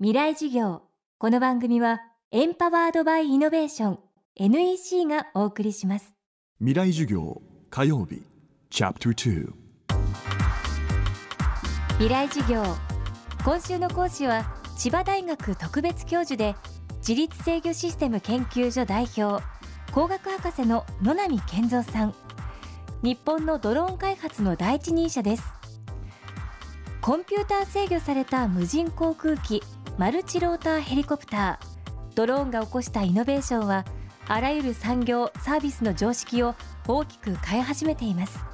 未来授業。この番組はエンパワードバイイノベーション NEC がお送りします。未来授業火曜日チャプター未来授業。今週の講師は千葉大学特別教授で自律制御システム研究所代表工学博士の野波健三さん。日本のドローン開発の第一人者です。コンピューター制御された無人航空機マルチローターヘリコプター。ドローンが起こしたイノベーションはあらゆる産業サービスの常識を大きく変え始めています。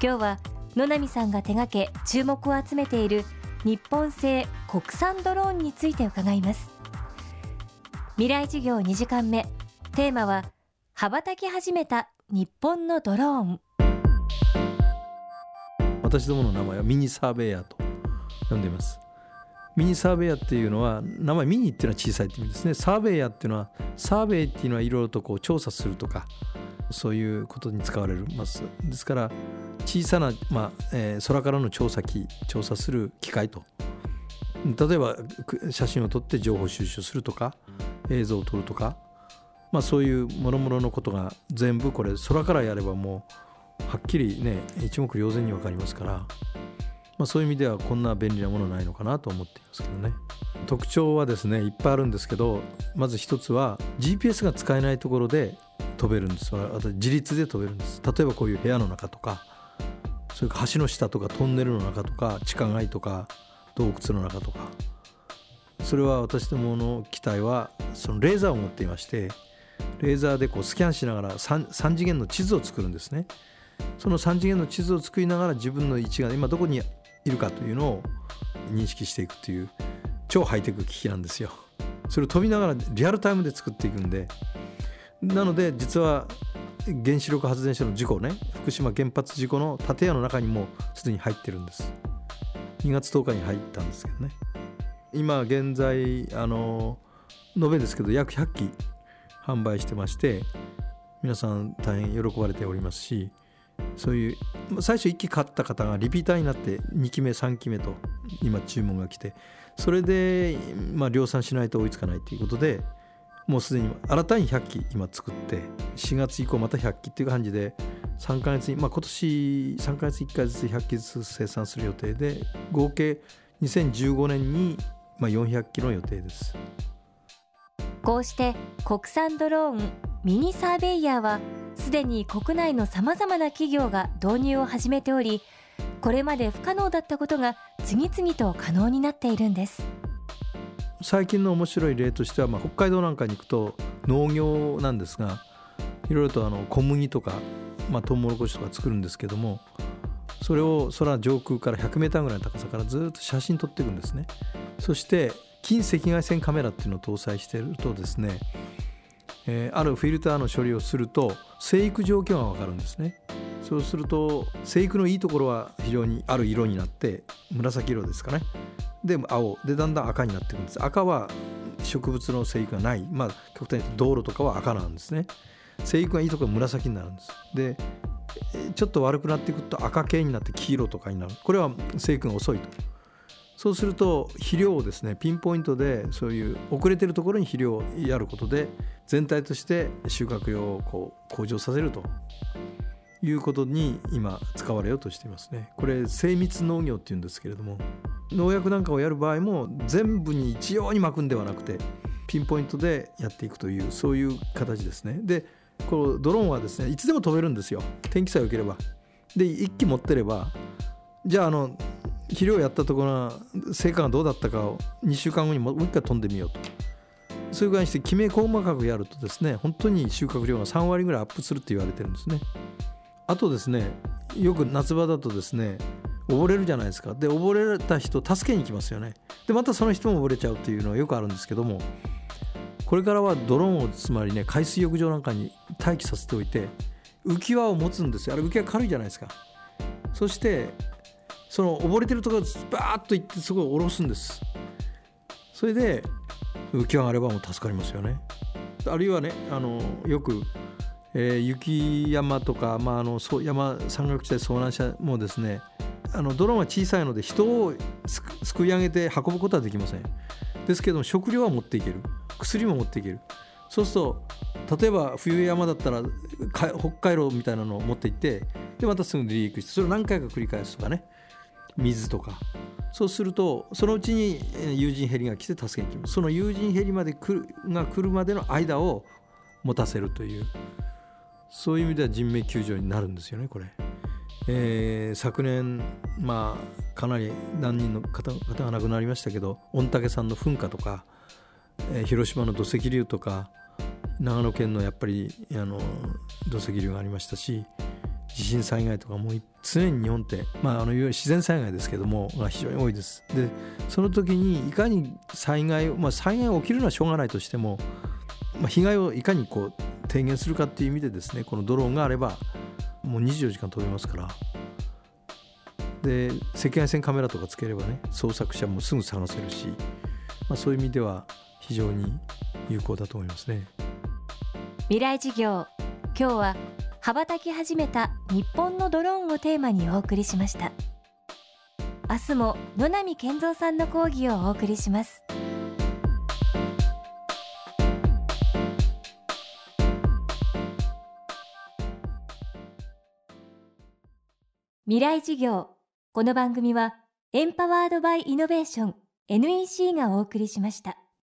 今日は野波さんが手掛け注目を集めている日本製国産ドローンについて伺います。未来授業2時間目。テーマは羽ばたき始めた日本のドローン。私どもの名前はミニサーベイヤーと呼んでいます。ミニサーベイヤっていうのは名前ミニっていうのは小さいって意味ですね。サーベイヤっていうのはサーベイっていうのはいろいろとこう調査するとかそういうことに使われます。ですから小さな、まあえー、空からの調査機調査する機械と。例えば写真を撮って情報収集するとか映像を撮るとか、まあ、そういうもろもろのことが全部これ空からやればもうはっきりね一目瞭然に分かりますから。まあ、そういう意味ではこんな便利なものないのかなと思っていますけどね。特徴はですねいっぱいあるんですけどまず一つは GPS が使えないところで飛べるんです。あと自立で飛べるんです。例えばこういう部屋の中とかそれから橋の下とかトンネルの中とか地下街とか洞窟の中とか。それは私どもの機体はそのレーザーを持っていましてレーザーでこうスキャンしながら 3, 3次元の地図を作るんですね。その3次元の地図を作りながら自分の位置が今どこにいるかというのを認識していくという超ハイテク機器なんですよ。それを飛びながらリアルタイムで作っていくんで。なので実は原子力発電所の事故ね福島原発事故の建屋の中にもすでに入ってるんです。2月10日に入ったんですけどね。今現在あの延べですけど約100機販売してまして皆さん大変喜ばれておりますしそういう最初1期買った方がリピーターになって2期目3期目と今注文が来てそれでまあ量産しないと追いつかないということでもうすでに新たに100機今作って4月以降また100機っていう感じで3ヶ月に、まあ、今年3ヶ月1回ずつ100機ずつ生産する予定で合計2015年にまあ400機の予定です。こうして国産ドローンミニサーベイヤーはすでに国内のさまざまな企業が導入を始めておりこれまで不可能だったことが次々と可能になっているんです。最近の面白い例としては、まあ、北海道なんかに行くと農業なんですがいろいろとあの小麦とか、まあ、トウモロコシとか作るんですけどもそれを空上空から 100m ぐらいの高さからずっと写真撮っていくんですね。そして近赤外線カメラっていうのを搭載してるとですねえー、あるフィルターの処理をすると生育状況が分かるんですね。そうすると生育のいいところは非常にある色になって紫色ですかね。で青。でだんだん赤になっていくんです。赤は植物の生育がない。まあ極端に道路とかは赤なんですね。生育がいいところは紫になるんです。でちょっと悪くなっていくと赤系になって黄色とかになる。これは生育が遅いと。そうすると肥料をですねピンポイントでそういう遅れてるところに肥料をやることで全体として収穫量をこう向上させるということに今使われようとしていますね。これ精密農業っていうんですけれども農薬なんかをやる場合も全部に一様に巻くんではなくてピンポイントでやっていくというそういう形ですね。でこのドローンはですねいつでも飛べるんですよ天気さえ良ければ。で1機持ってればじゃああの肥料やったところが成果がどうだったかを2週間後にもう一回飛んでみようと。そういう具合にしてきめ細かくやるとですね本当に収穫量が3割ぐらいアップするって言われてるんですね。あとですねよく夏場だとですね溺れるじゃないですか。で溺れた人助けに行きますよね。でまたその人も溺れちゃうっていうのはよくあるんですけどもこれからはドローンをつまりね海水浴場なんかに待機させておいて浮き輪を持つんですよ。あれ浮き輪軽いじゃないですか。そしてその溺れてるところバーッと行ってすごい下ろすんです。それで浮き輪があればもう助かりますよね。あるいはねあのよく、えー、雪山とか、まあ、あの山山岳地帯遭難者もですねあのドローンは小さいので人をすくい上げて運ぶことはできません。ですけども食料は持っていける。薬も持っていける。そうすると例えば冬山だったら北海道みたいなのを持って行ってでまたすぐ離陸してそれを何回か繰り返すとかね。水とか。そうするとそのうちに友人ヘリが来て助けに来ます。その友人ヘリまで来るが来るまでの間を持たせるという。そういう意味では人命救助になるんですよねこれ。えー、昨年、まあ、かなり何人の方が亡くなりましたけど御嶽山の噴火とか、えー、広島の土石流とか長野県のやっぱりあの土石流がありましたし地震災害とかもう常に日本って、まあ、あのいわゆる自然災害ですけどもが非常に多いです。でその時にいかに災害、まあ、災害が起きるのはしょうがないとしても、まあ、被害をいかにこう低減するかっていう意味でですねこのドローンがあればもう24時間飛べますからで赤外線カメラとかつければね捜索者もすぐ探せるし、まあ、そういう意味では非常に有効だと思いますね未来事業今日は羽ばたき始めた日本のドローンをテーマにお送りしました。明日も野波健三さんの講義をお送りします。未来事業。この番組はエンパワードバイイノベーション NEC がお送りしました。